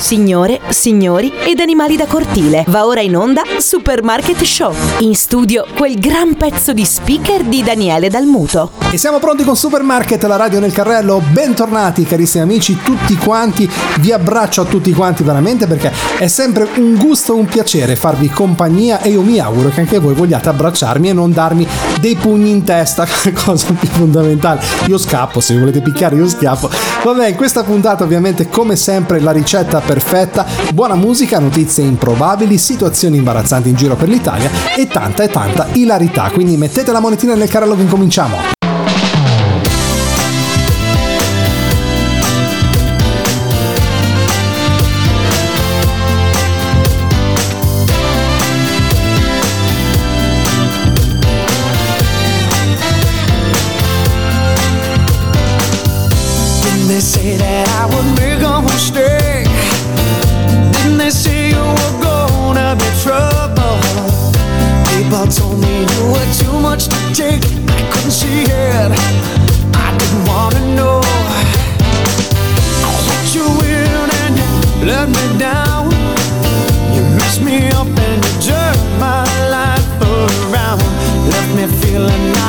Signore, signori ed animali da cortile. Va ora in onda Supermarket Show. In studio quel gran pezzo di speaker di Daniele Dalmuto. E siamo pronti con Supermarket, la radio nel carrello. Bentornati carissimi amici, tutti quanti. Vi abbraccio a tutti quanti veramente perché è sempre un gusto, un piacere farvi compagnia e io mi auguro che anche voi vogliate abbracciarmi e non darmi dei pugni in testa, cosa più fondamentale. Io scappo, se volete picchiare io scappo. Vabbè, in questa puntata ovviamente come sempre la ricetta perfetta, buona musica, notizie improbabili, situazioni imbarazzanti in giro per l'Italia e tanta e tanta ilarità. Quindi mettete la monetina nel carrello che incominciamo. take I couldn't see it. I didn't wanna know. I let you in and you let me down. You messed me up and you turned my life around. Left me feeling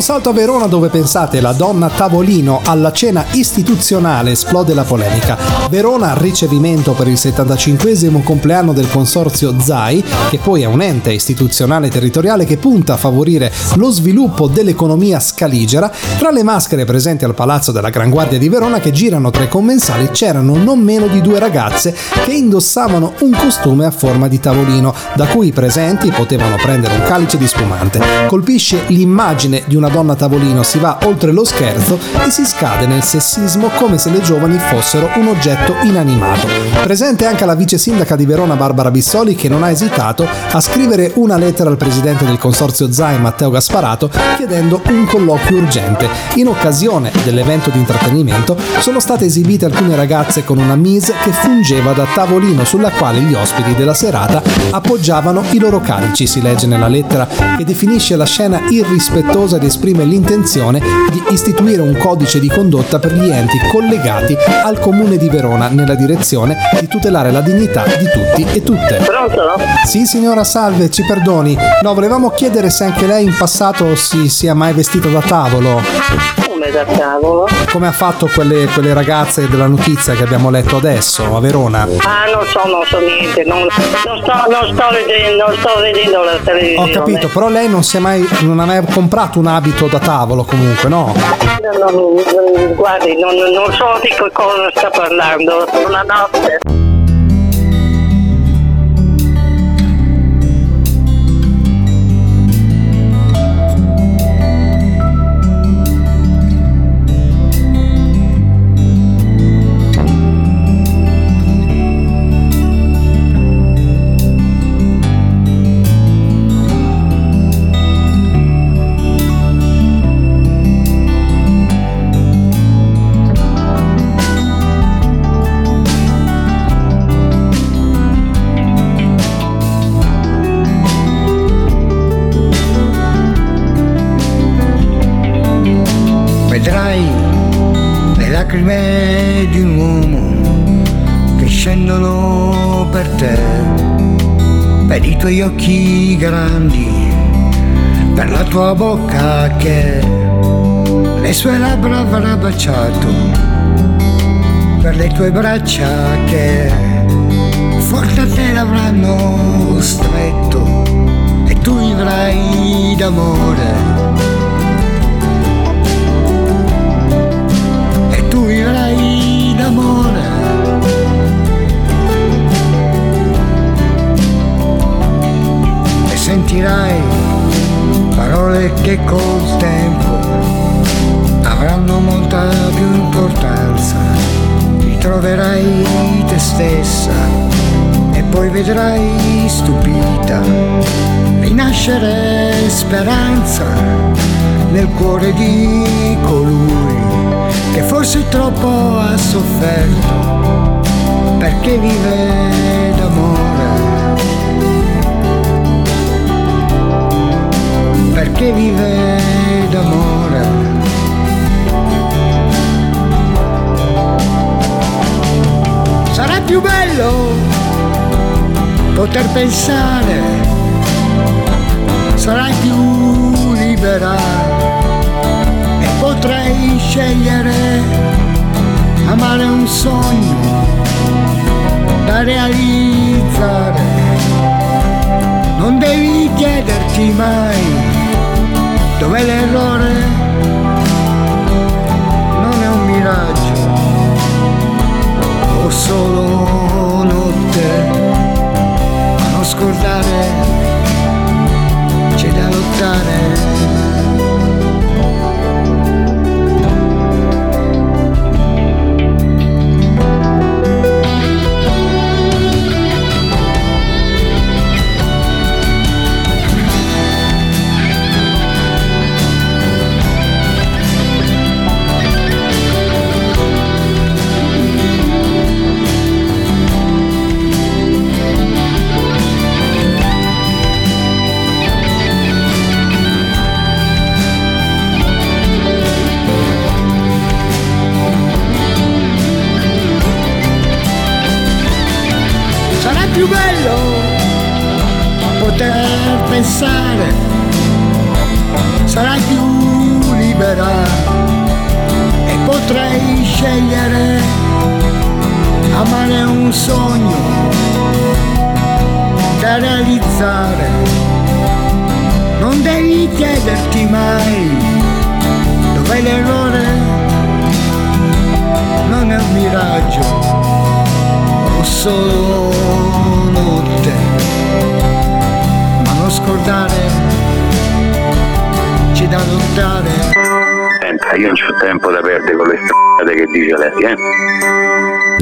un salto a Verona dove pensate la donna tavolino alla cena istituzionale esplode la polemica. Verona ricevimento per il 75 compleanno del consorzio ZAI, che poi è un ente istituzionale territoriale che punta a favorire lo sviluppo dell'economia scaligera. Tra le maschere presenti al Palazzo della Gran Guardia di Verona che girano tra i commensali c'erano non meno di due ragazze che indossavano un costume a forma di tavolino, da cui i presenti potevano prendere un calice di spumante. Colpisce l'immagine di una donna a tavolino si va oltre lo scherzo e si scade nel sessismo come se le giovani fossero un oggetto inanimato. Presente anche la vice sindaca di Verona Barbara Bissoli che non ha esitato a scrivere una lettera al presidente del consorzio ZAI Matteo Gasparato chiedendo un colloquio urgente. In occasione dell'evento di intrattenimento sono state esibite alcune ragazze con una mise che fungeva da tavolino sulla quale gli ospiti della serata appoggiavano i loro calici, si legge nella lettera che definisce la scena irrispettosa ed esprime l'intenzione di istituire un codice di condotta per gli enti collegati al Comune di Verona nella direzione di tutelare la dignità di tutti e tutte. Pronto? Sì signora, salve, ci perdoni. No, volevamo chiedere se anche lei in passato si sia mai vestita da tavolo. Come da tavolo? Come ha fatto quelle, quelle ragazze della notizia che abbiamo letto adesso a Verona? Ah, non so, non so niente, non, non sto, non sto vedendo, non sto vedendo la televisione. Ho capito, però lei non, si è mai, non ha mai comprato un abito da tavolo comunque, no? Non- non- guardi, non, non so di che cosa sta parlando. Una occhi grandi, per la tua bocca che le sue labbra avrà baciato, per le tue braccia che forte te l'avranno stretto e tu vivrai d'amore. Speranza nel cuore di colui che forse troppo ha sofferto perché vive d'amore, perché vive d'amore. Sarà più bello poter pensare, violencia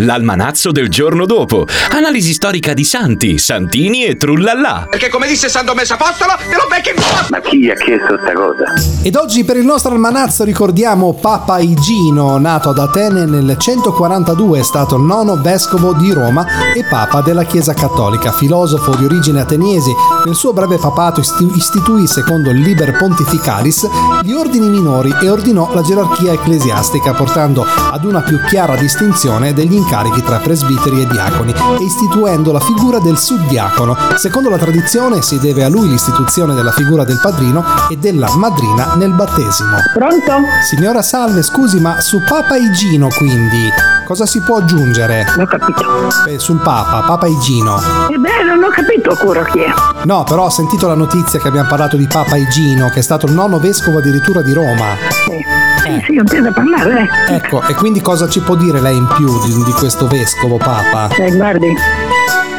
L'almanazzo del giorno dopo. Analisi storica di Santi, Santini e Trullallà. Perché come disse San Tommaso Apostolo, te lo becchi in culo! Ma chi gli ha chiesto sta cosa? Ed oggi per il nostro almanazzo ricordiamo Papa Igino, nato ad Atene nel 142, è stato il nono vescovo di Roma e papa della Chiesa Cattolica, filosofo di origine ateniesi. Nel suo breve papato isti- istituì, secondo il Liber Pontificalis, gli ordini minori e ordinò la gerarchia ecclesiastica, portando ad una più chiara distinzione degli incarichi incarichi tra presbiteri e diaconi e istituendo la figura del suddiacono. Secondo la tradizione si deve a lui l'istituzione della figura del padrino e della madrina nel battesimo. Pronto? Signora Salve, scusi, ma su Papa Igino quindi cosa si può aggiungere? Non ho capito. Eh, sul Papa, Papa Igino. Ebbene, non ho capito ancora chi è. No, però ho sentito la notizia che abbiamo parlato di Papa Igino, che è stato il nono vescovo addirittura di Roma. Sì, sì, sì ho parlare, eh. Ecco, e quindi cosa ci può dire lei in più di, di questo vescovo Papa? Eh, guardi,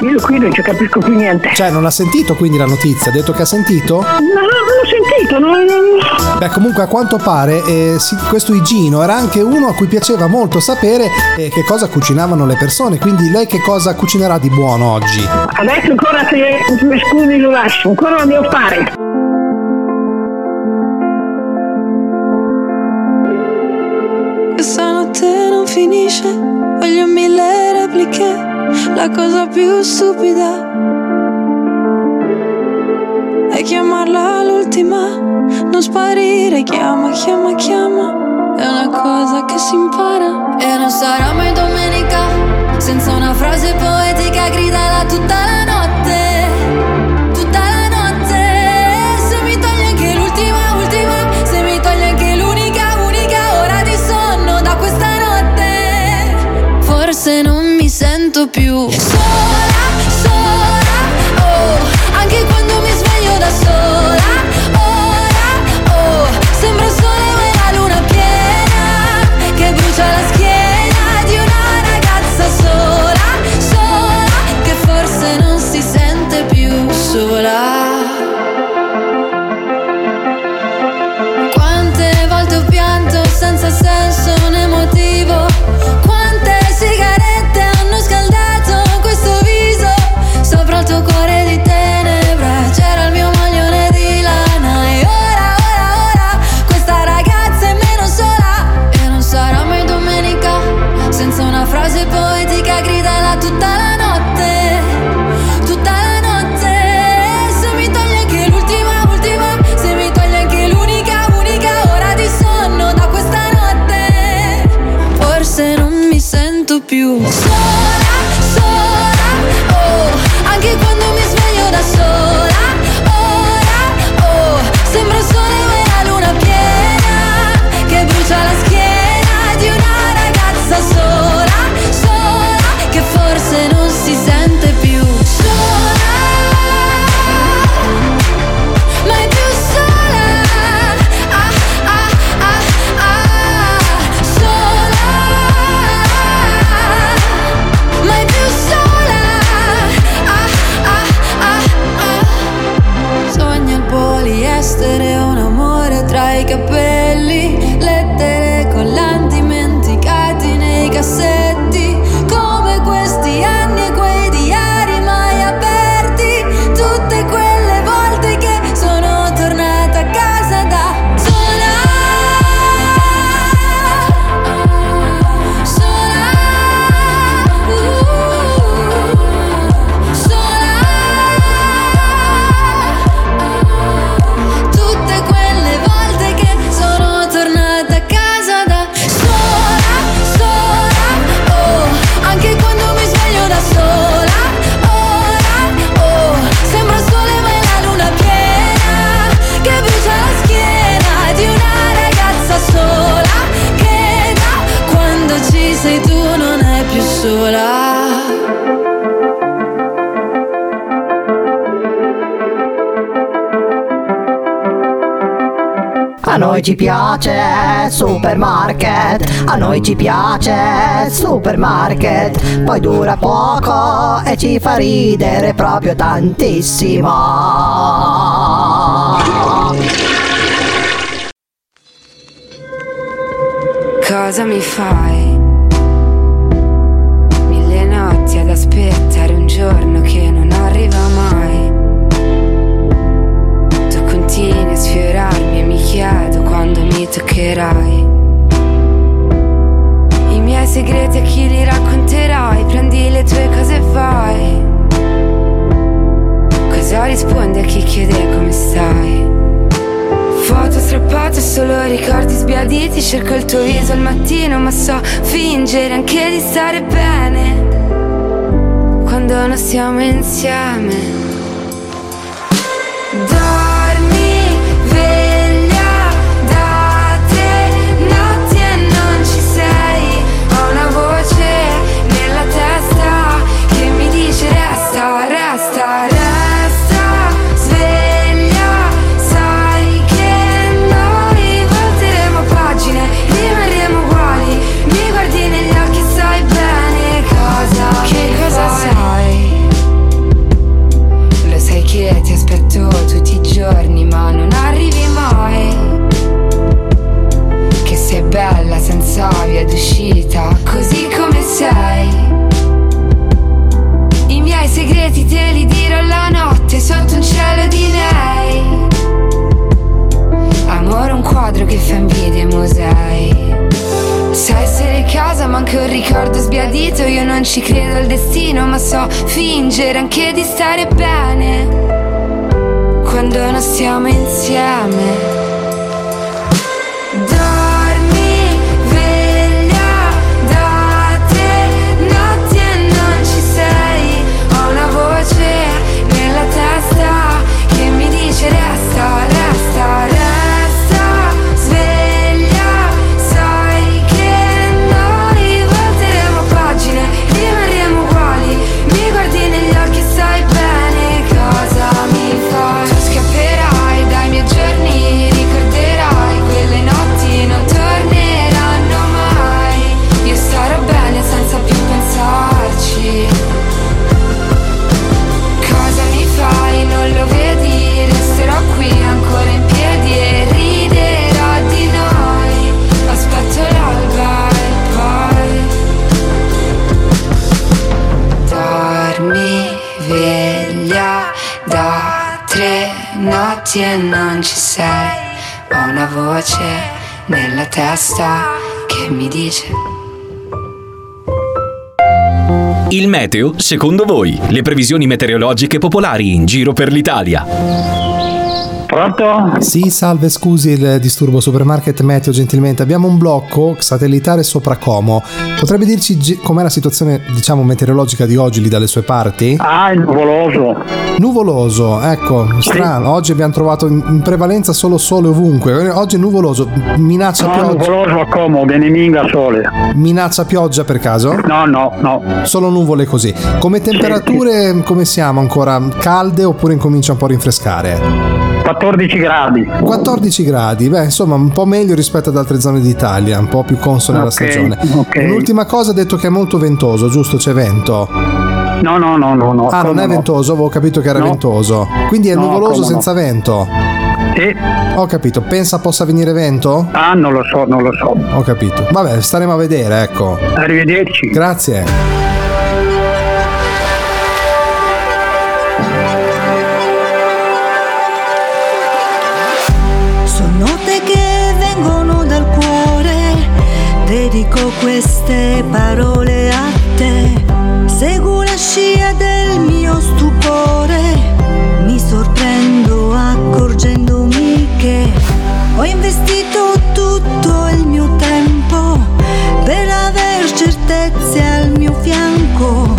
io qui non ci capisco più niente. Cioè, non ha sentito quindi la notizia? Ha detto che ha sentito? No, no, non ho sentito, non... non- Beh, comunque a quanto pare eh, sì, questo Igino era anche uno a cui piaceva molto sapere eh, che cosa cucinavano le persone, quindi lei che cosa cucinerà di buono oggi? Adesso ancora se mi scusi lo lascio, ancora lo devo fare. Questa notte non finisce, voglio mille repliche, la cosa più stupida è chiamarla l'ultima, non sparire, chiama, chiama, chiama, è una cosa che si impara. E non sarà mai domenica senza una frase poetica gridala tutta la non mi sento più sola. Poliestere, un amore tra i capelli, noi ci piace supermarket, a noi ci piace supermarket, poi dura poco e ci fa ridere proprio tantissimo. Cosa mi fai? Toccherai. I miei segreti a chi li racconterai? Prendi le tue cose e vai. Cosa rispondi a chi chiede come stai? Foto strappate, solo ricordi sbiaditi cerco il tuo viso al mattino ma so fingere anche di stare bene quando non siamo insieme invidia ai musei. Sai essere casa ma anche un ricordo sbiadito. Io non ci credo al destino ma so fingere anche di stare bene. Quando non stiamo insieme dice Il meteo, secondo voi, le previsioni meteorologiche popolari in giro per l'Italia. Pronto? Sì, salve, scusi il disturbo supermarket meteo gentilmente. Abbiamo un blocco satellitare sopra Como. Potrebbe dirci com'è la situazione, diciamo, meteorologica di oggi lì dalle sue parti? Ah, è nuvoloso. Nuvoloso, ecco, strano. Oggi abbiamo trovato in prevalenza solo sole ovunque. Oggi è nuvoloso, minaccia No, pioggia. nuvoloso a Como, Beniminga sole. Minaccia pioggia per caso? No, no, no. Solo nuvole così. Come temperature, come siamo ancora? Calde oppure incomincia un po' a rinfrescare? 14 gradi. 14 gradi, beh, insomma, un po' meglio rispetto ad altre zone d'Italia, un po' più consone alla stagione. ok. Un'ultima cosa, ha detto che è molto ventoso, giusto? C'è vento. No, no, no, no, no. Ah, non è ventoso, avevo capito che era No. ventoso. Quindi è No, nuvoloso come no. senza vento. Sì. Ho capito, pensa possa venire vento? Ah, non lo so, non lo so. Ho capito. Vabbè, staremo a vedere, ecco. Arrivederci. Grazie. Dedico queste parole a te. Seguo la scia del mio stupore, mi sorprendo accorgendomi che ho investito tutto il mio tempo per aver certezze al mio fianco.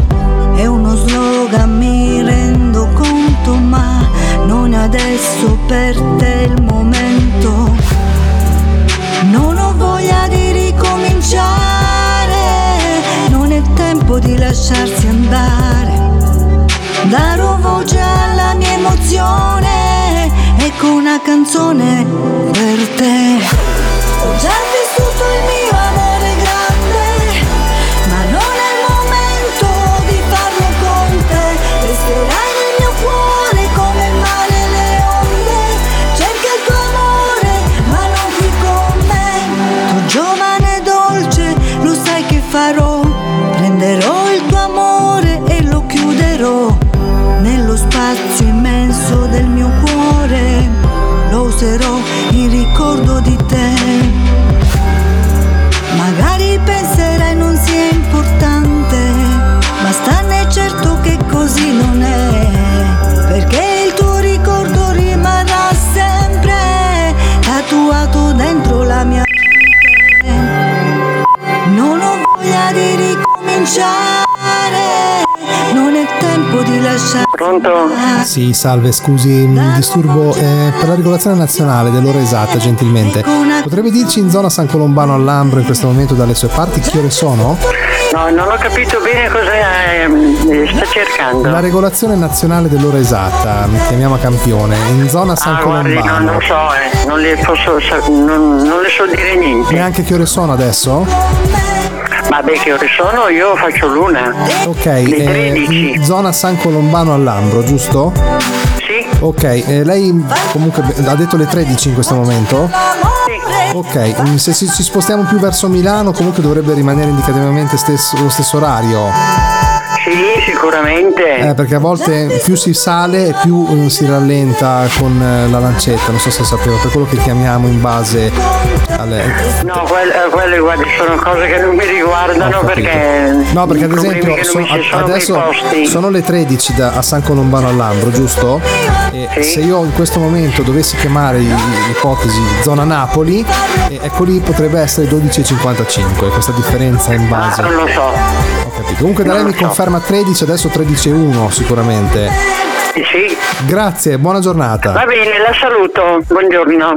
È uno slogan, mi rendo conto, ma non adesso per te il momento. Ricominciare, non è tempo di lasciarsi andare. Darò voce alla mia emozione, ecco una canzone per te. Ho già vissuto il mio Sì, salve, scusi, disturbo eh, per la regolazione nazionale dell'ora esatta, gentilmente. Potrebbe dirci in zona San Colombano all'Ambro in questo momento dalle sue parti che ore sono? No, non ho capito bene cosa ehm, sta cercando. La regolazione nazionale dell'ora esatta, mi chiamiamo campione, in zona San Ah, guardi, no, Colombano. non so, eh, non le posso non, non le so dire niente. Neanche che ore sono adesso? Vabbè, che ore sono? Io faccio l'una. Ok, Le eh, 13. in zona San Colombano all'Ambro, giusto? Sì. Ok, eh, lei comunque ha detto le 13 in questo momento? Ok, mm, se ci spostiamo più verso Milano comunque dovrebbe rimanere indicativamente stesso- lo stesso orario. Sì, sicuramente. Eh, perché a volte più si sale più eh, si rallenta con eh, la lancetta, non so se sapevo, per quello che chiamiamo in base alle... No, quelle, eh, quelle, guardi, sono cose che non mi riguardano perché. No, perché ad esempio che so- non mi ci sono adesso sono le 13 da- a San Colombano all'Ambro, giusto? E se io in questo momento dovessi chiamare l'ipotesi zona Napoli, ecco lì potrebbe essere 12.55, questa differenza in base. Ah, non lo so. Capito. Comunque da lei mi conferma 13, adesso 13.1 sicuramente. Sì. Grazie, buona giornata. Va bene, la saluto. Buongiorno.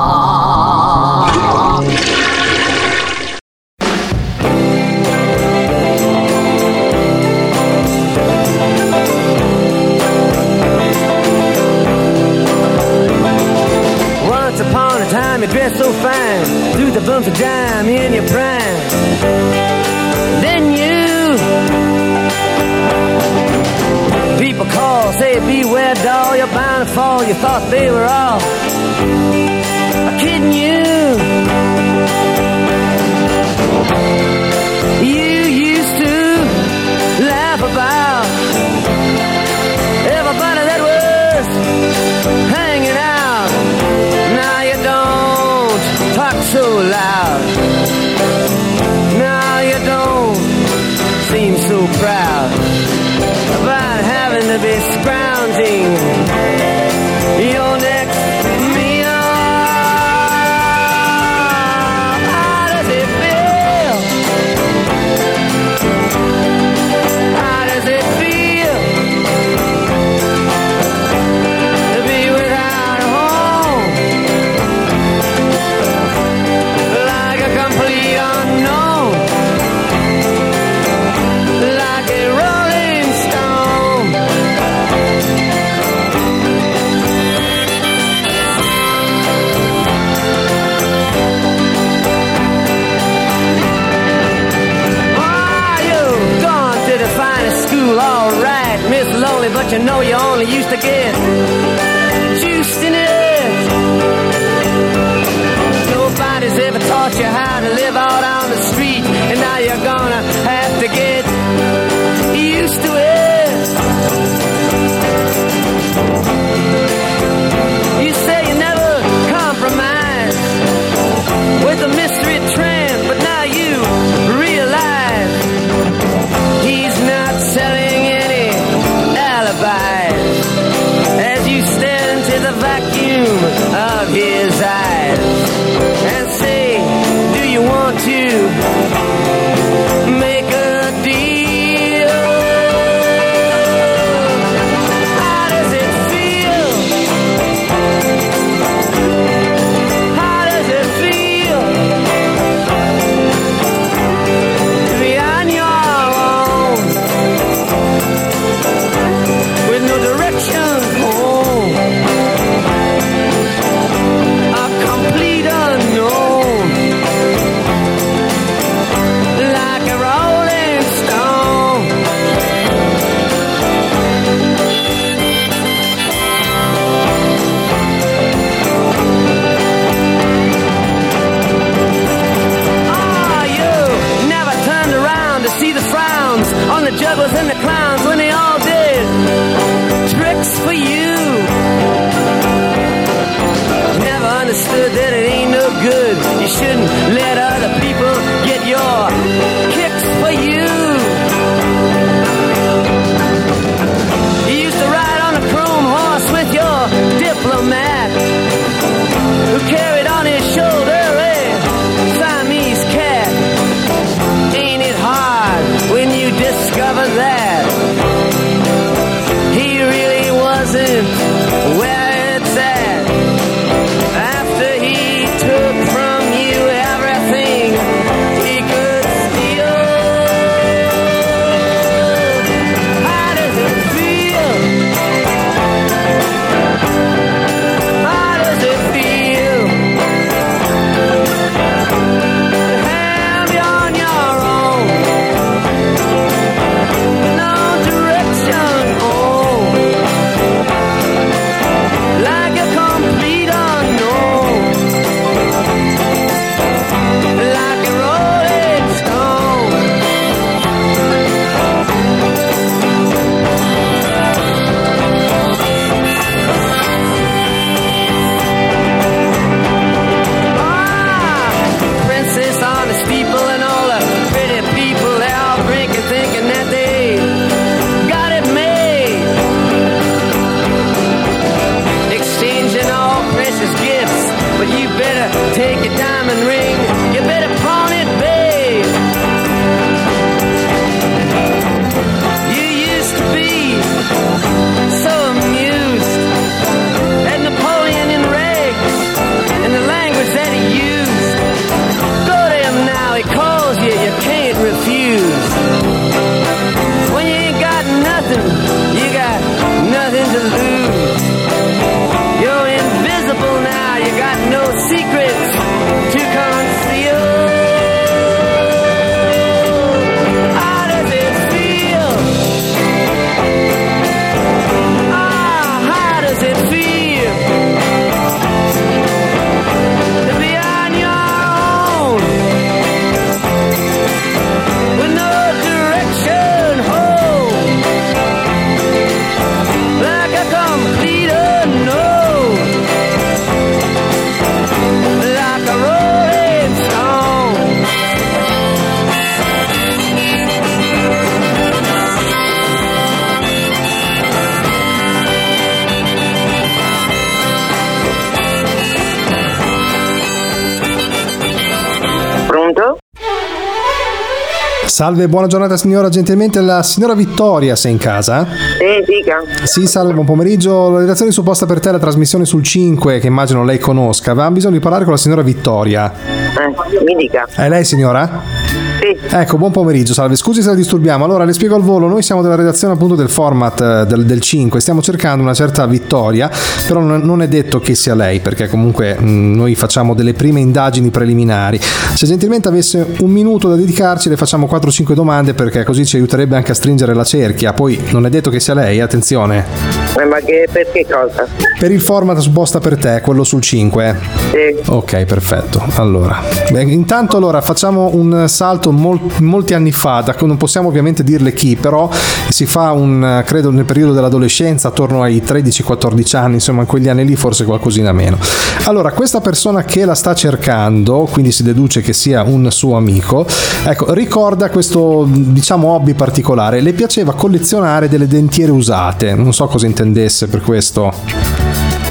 Salve, buona giornata signora, gentilmente la signora Vittoria sei in casa? Sì, dica. Sì, salve, buon pomeriggio. La redazione supposta per te, la trasmissione sul 5, che immagino lei conosca. Avevamo bisogno di parlare con la signora Vittoria. Eh, mi dica. È lei signora? Ecco, buon pomeriggio, salve. Scusi se la disturbiamo. Allora, le spiego al volo. Noi siamo della redazione appunto del format eh, del, del 5. Stiamo cercando una certa Vittoria, però non, è detto che sia lei, perché comunque mh, noi facciamo delle prime indagini preliminari. Se gentilmente avesse un minuto da dedicarci, le facciamo 4-5 domande, perché così ci aiuterebbe anche a stringere la cerchia. Poi non è detto che sia lei, attenzione. Eh, ma che, per che cosa? Per il format supposta per te, quello sul 5. Sì. Ok, perfetto. Allora, beh, intanto allora facciamo un salto mol- molti anni fa, da, non possiamo ovviamente dirle chi, però si fa un, credo nel periodo dell'adolescenza, attorno ai 13-14 anni, insomma in quegli anni lì forse qualcosina meno. Allora, questa persona che la sta cercando, quindi si deduce che sia un suo amico, ecco, ricorda questo diciamo hobby particolare, le piaceva collezionare delle dentiere usate, non so cosa intendesse per questo.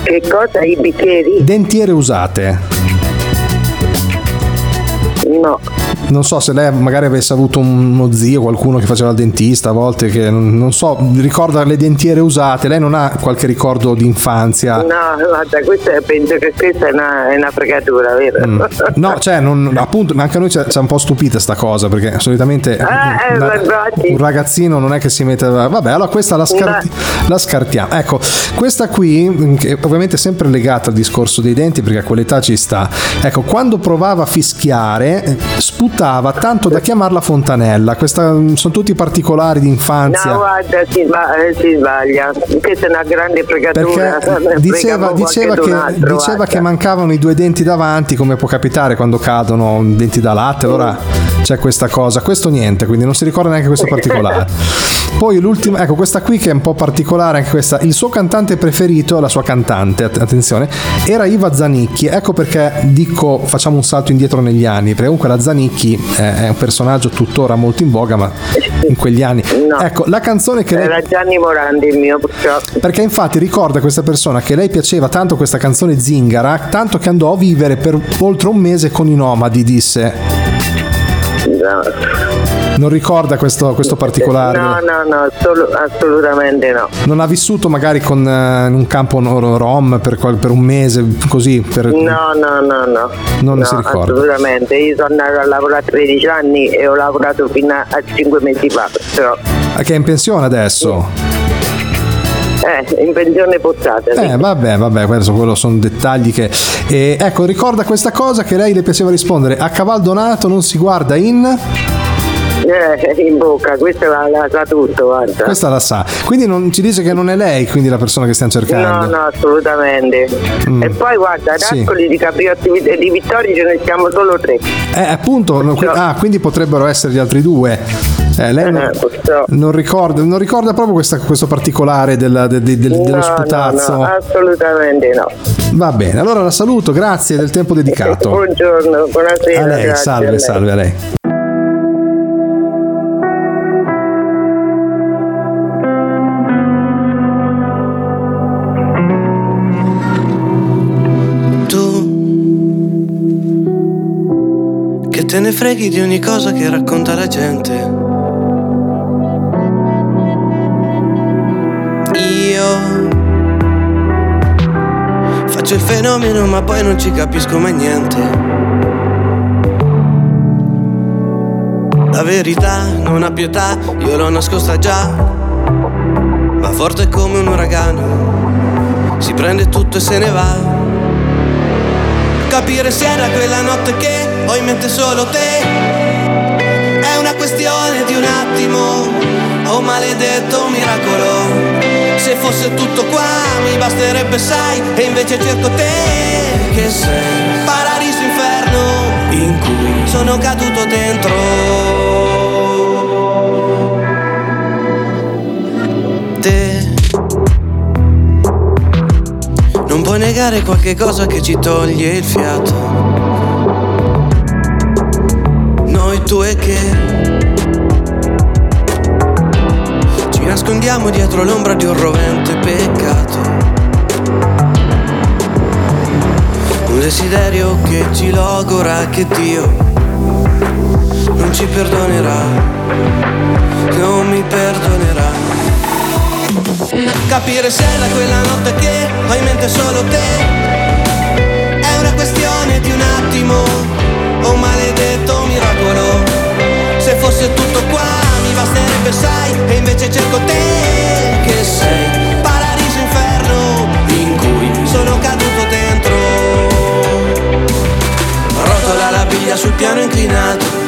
Che cosa? I bicchieri? Dentiere usate. No. Non so se lei magari avesse avuto uno zio, qualcuno che faceva il dentista a volte, che non so, ricorda le dentiere usate. Lei non ha qualche ricordo di infanzia? No, guarda, questa è- penso che questa è una, è una fregatura, vero? Mm. No, cioè, non- appunto, anche a noi ci ha un po' stupita sta cosa perché solitamente Eh, eh, una- un ragazzino non è che si mette. Vabbè, allora questa la, scarti- la scartiamo. Ecco, questa qui, che ovviamente è sempre legata al discorso dei denti perché a quell'età ci sta. Ecco, quando provava a fischiare, eh, sputava tanto da chiamarla fontanella. Questa, mm, sono tutti particolari di infanzia. No, guarda, si, eh, si sbaglia. Questa è una grande fregatura. Perché diceva, diceva, che, altro, diceva che mancavano i due denti davanti, come può capitare quando cadono denti da latte. Allora c'è questa cosa. Questo niente, quindi non si ricorda neanche questo particolare. Poi l'ultima, ecco, questa qui che è un po' particolare, anche questa. Il suo cantante preferito, la sua cantante, att- attenzione, era Iva Zanicchi. Ecco perché dico, facciamo un salto indietro negli anni, perché comunque la Zanicchi è, è un personaggio tuttora molto in voga, ma in quegli anni. Ecco, la canzone che lei Era Gianni Morandi il mio, purtroppo. perché infatti ricorda questa persona che lei piaceva tanto questa canzone zingara, tanto che andò a vivere per oltre un mese con i nomadi, disse. Non ricorda questo, questo particolare? No, no, no, solo- assolutamente no. Non ha vissuto magari con, eh, in un campo rom per, qual- per un mese, così? Per... No, no, no, no. Non no, si ricorda. Assolutamente. Io sono andata a lavorare a 13 anni e ho lavorato fino a, a 5 mesi fa. Però, Che è in pensione adesso? Eh, in pensione forzata. sì. Eh, vabbè, vabbè, quello, quello sono dettagli che... E, ecco, ricorda questa cosa che lei le piaceva rispondere. A caval donato non si guarda in... Eh, in bocca, questa la, la sa tutto, guarda. Questa la sa. Quindi non, ci dice che non è lei, quindi la persona che stiamo No, cercando. no, assolutamente. Mm. E poi guarda, Sì. Raccoli di Capriotti e di Vittorio ce ne siamo solo tre. Eh, appunto, no, qui- ah, quindi potrebbero essere gli altri due. Eh, lei non, non ricorda, non ricorda proprio questa- questo particolare della- de- de- dello no, sputazzo. No, no, assolutamente no. Va bene, allora la saluto, grazie del tempo dedicato. Buongiorno, buonasera. A lei, grazie, a salve, lei. salve a lei. Te ne freghi di ogni cosa che racconta la gente. Io faccio il fenomeno ma poi non ci capisco mai niente. La verità non ha pietà, io l'ho nascosta già, ma forte come un uragano, si prende tutto e se ne va. Capire se era quella notte che ho in mente solo te. È una questione di un attimo, oh maledetto miracolo. Se fosse tutto qua mi basterebbe, sai, e invece cerco te che sei paradiso inferno in cui sono caduto dentro. Te non puoi negare qualche cosa che ci toglie il fiato. Noi tu e che ci nascondiamo dietro l'ombra di un rovente peccato. Un desiderio che ci logora che Dio non ci perdonerà, non mi perdonerà. Capire se era quella notte che ho in mente solo te È una questione di un attimo O un maledetto miracolo. Se fosse tutto qua mi basterebbe sai E invece cerco te che sei Paradiso inferno in cui sono caduto dentro. Rotola la biglia sul piano inclinato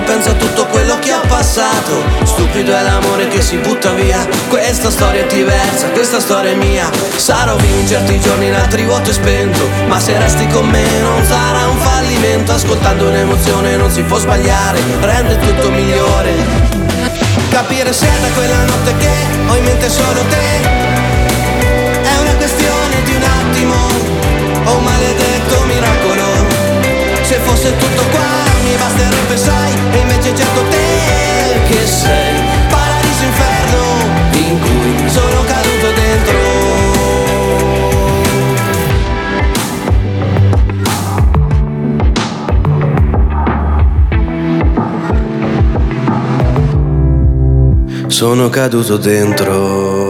poi ripensa a tutto quello che ho passato. Stupido è l'amore che si butta via. Questa storia è diversa, questa storia è mia. Sarò vivo in certi giorni, in altri vuoto e spento. Ma se resti con me non sarà un fallimento. Ascoltando un'emozione non si può sbagliare. Rende tutto migliore. Capire se è da quella notte che ho in mente solo te. È una questione di un attimo. O un maledetto miracolo. Se fosse tutto qua mi basterebbe sai E invece cerco te che sei Paradiso inferno in cui sono caduto dentro. Sono caduto dentro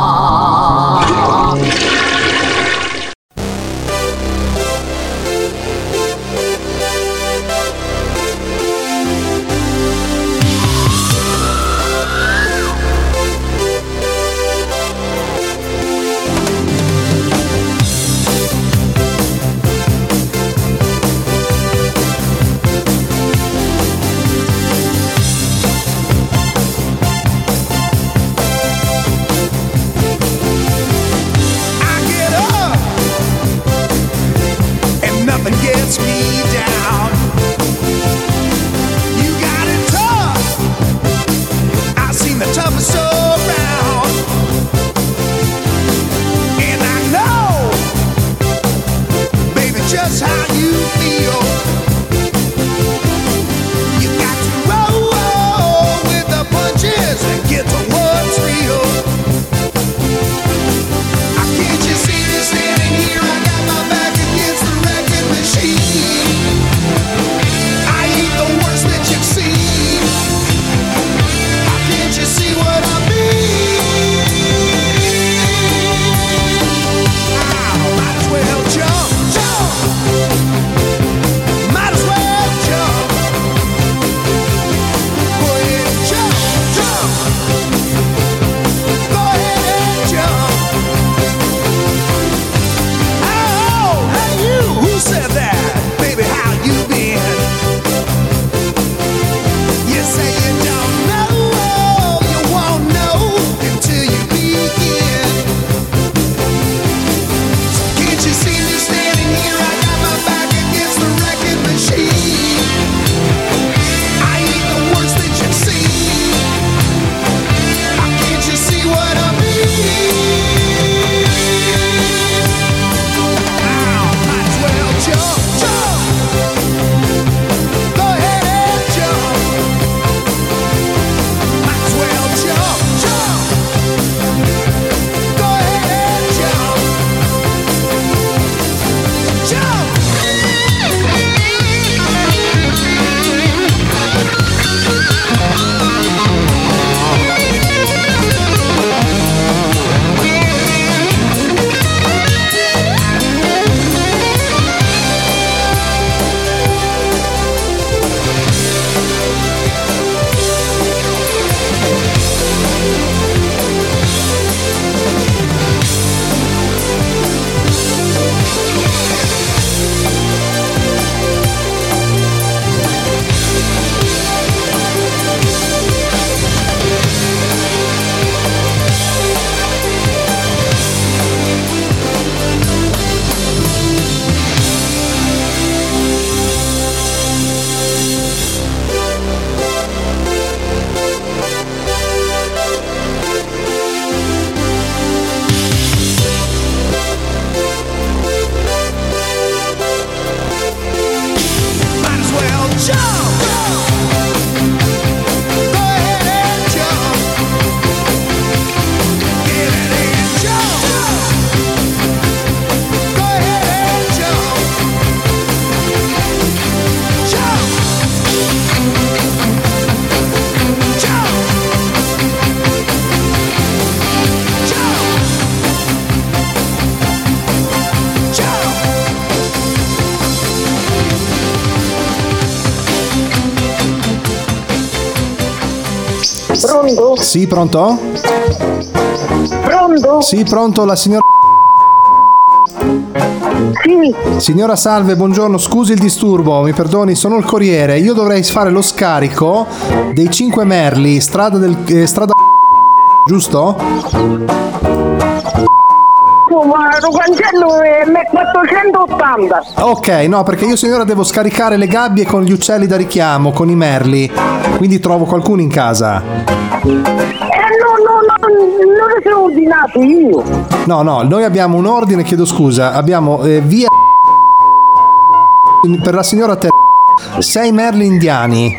Sì, pronto? Pronto? Sì, pronto, la signora... Sì. Signora Salve, buongiorno, scusi il disturbo, mi perdoni, sono il corriere. Io dovrei fare lo scarico dei 5 merli, strada del... eh, strada... giusto? Ma lo cancello è 480. Ok, no, perché io signora devo scaricare le gabbie con gli uccelli da richiamo, con i merli. Quindi trovo qualcuno in casa. Eh no, no, no, non li sono ordinati io. No, no, noi abbiamo un ordine, chiedo scusa, abbiamo eh, via per la signora Ter... sei merli indiani.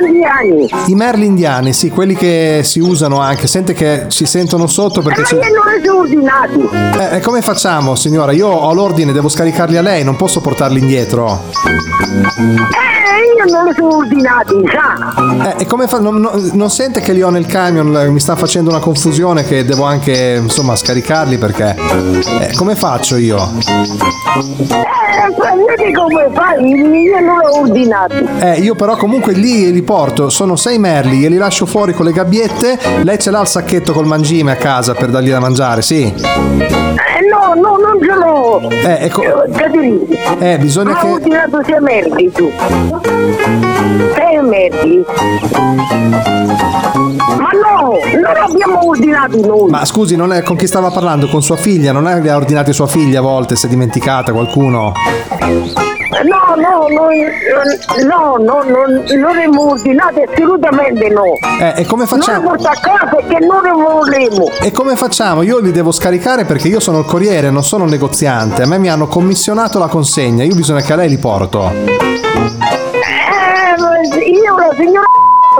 I merlandiani. I merli indiani, sì, quelli che si usano anche. Sente che ci sentono sotto perché... Ma io non li sono ordinati. Eh, come facciamo, signora? Io ho l'ordine, devo scaricarli a lei, non posso portarli indietro. Eh, io non li sono ordinati, sa. Eh, e come fa? Non, non- non sente che li ho nel camion? eh, Mi sta facendo una confusione che devo anche, insomma, scaricarli perché... Eh, come faccio io? Eh, vedi come fai, io non li ho ordinati. Eh, io però comunque lì li porto, sono sei merli, glieli lascio fuori con le gabbiette, lei ce l'ha il sacchetto col mangime a casa per dargli da mangiare, sì? Eh no, no, non ce l'ho. Eh, ecco... Capisci? Eh, bisogna Ma ho che... ordinato sei merdi tu. Sei merdi. Ma no, non abbiamo ordinato noi. Ma scusi, non è con chi stava parlando? Con sua figlia? Non è che ha ordinati sua figlia a volte, si è dimenticata qualcuno? No, no, no, no, no, non, non abbiamo ordinato assolutamente no. Eh, e come facciamo? porto a casa perché non li volevo. E come facciamo? Io li devo scaricare perché io sono il corriere, non sono un negoziante. A me mi hanno commissionato la consegna, io bisogna che a lei li porto. Eh, io la signora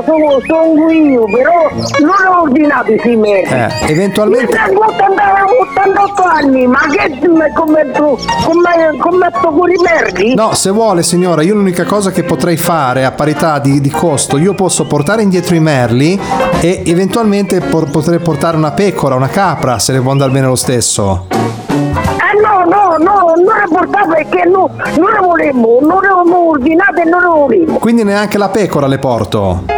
sono, sono io, però non ho ordinato i merdi. Eh, eventualmente... Io tengo 80 88 anni, ma che come commetto, come, commetto con i merdi? No, se vuole signora, io l'unica cosa che potrei fare a parità di, di costo, io posso portare indietro i merli e eventualmente por- potrei portare una pecora, una capra, se le può andare bene lo stesso. Eh no, no, no, non le portavo perché no, non le volevo, non le avevo ordinate e non le volevo. Quindi neanche la pecora le porto. Eh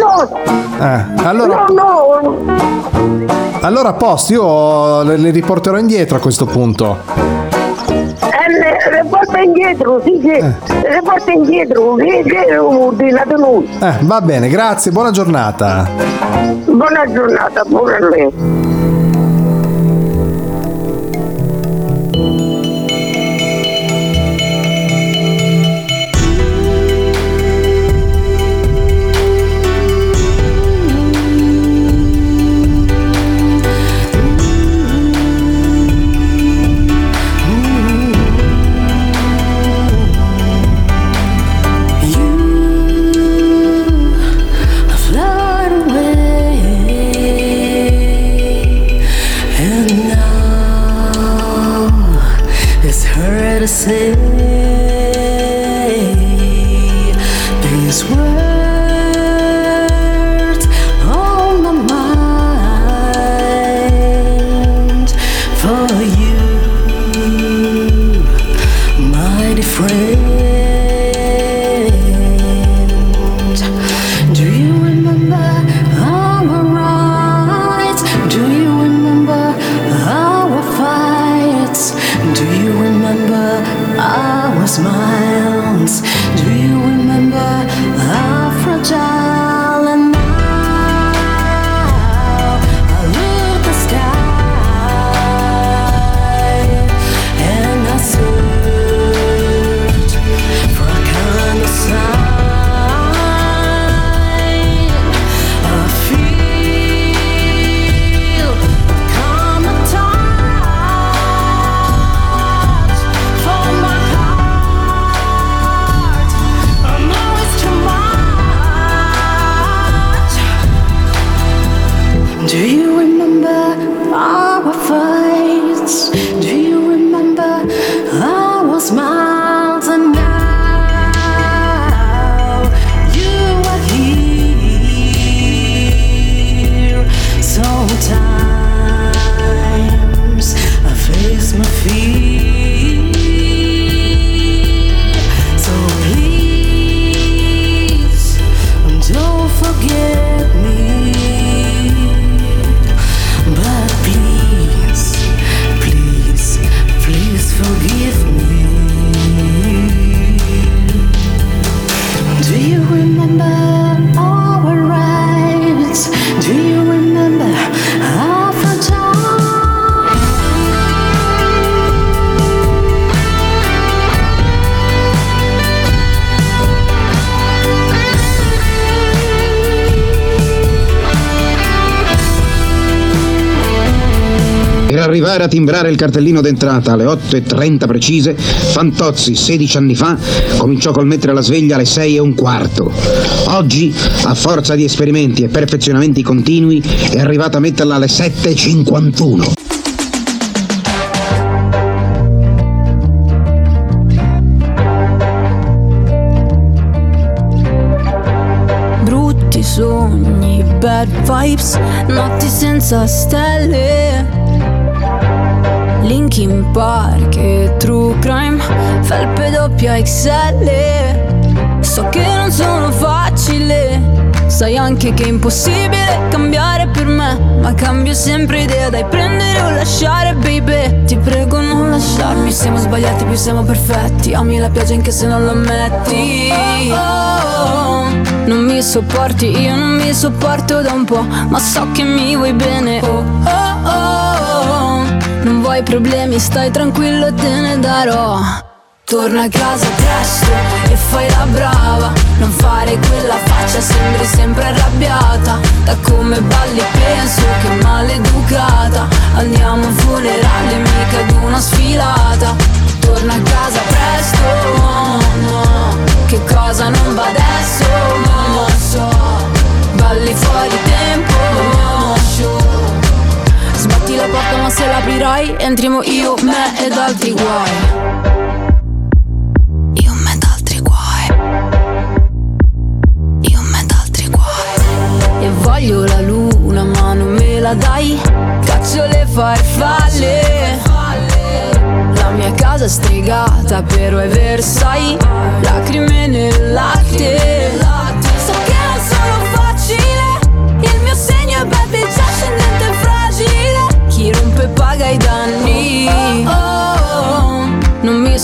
no, Eh, allora, no, no, allora a posto, io le, le riporterò indietro a questo punto. eh, le, porto indietro, sì, sì, le porto indietro, che, che ordinato noi. Eh, va bene, grazie, buona giornata. Buona giornata, pure a lei. Arrivare a timbrare il cartellino d'entrata alle 8.30 precise, Fantozzi 16 anni fa cominciò col mettere la sveglia alle 6 e un quarto. Oggi, a forza di esperimenti e perfezionamenti continui, è arrivato a metterla alle 7.51. Brutti sogni, bad vibes, notti senza stelle. Linkin Park e True Crime, felpe doppia XL. So che non sono facile, sai anche che è impossibile cambiare per me. Ma cambio sempre idea, dai prendere o lasciare, baby. Ti prego non lasciarmi, siamo sbagliati, più siamo perfetti. Ami la pioggia anche se non lo ammetti. Oh, non mi sopporti, io non mi sopporto da un po', ma so che mi vuoi bene. Oh, oh, oh. Non vuoi problemi, stai tranquillo, te ne darò. Torna a casa presto e fai la brava. Non fare quella faccia, sembri sempre arrabbiata. Da come balli penso che maleducata. Andiamo a un funerale, mica ad una sfilata. Torna a casa presto, no, no. Che cosa non va adesso, non so Balli fuori tempo, la porta ma se l'aprirai Entriamo io, me ed altri guai. Voglio la luna ma non me la dai. Caccio le farfalle. La mia casa è stregata però è Versailles. Lacrime nel latte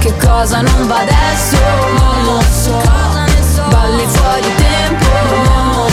Che cosa non va adesso, non lo so. Balli fuori tempo, no,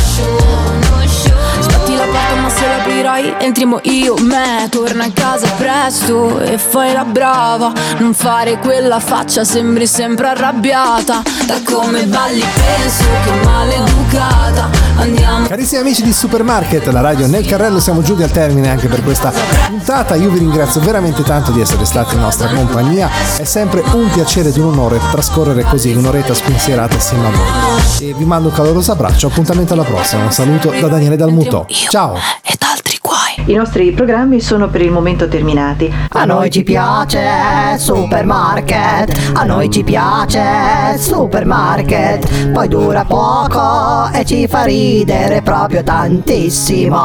Sbatti la porta se l'aprirai entriamo io, me Torna a casa presto e fai la brava Non fare quella faccia, sembri sempre arrabbiata Da come balli penso che maleducata Andiamo Carissimi amici di Supermarket, la radio nel carrello, siamo giunti al termine anche per questa puntata. Io vi ringrazio veramente tanto di essere stati in nostra compagnia. È sempre un piacere ed un onore trascorrere così un'oretta spensierata assieme a voi. E vi mando un caloroso abbraccio, appuntamento alla prossima. Un saluto da Daniele Dalmuto. Ciao! I nostri programmi sono per il momento terminati. A noi ci piace Supermarket, a noi ci piace Supermarket, poi dura poco e ci fa ridere proprio tantissimo.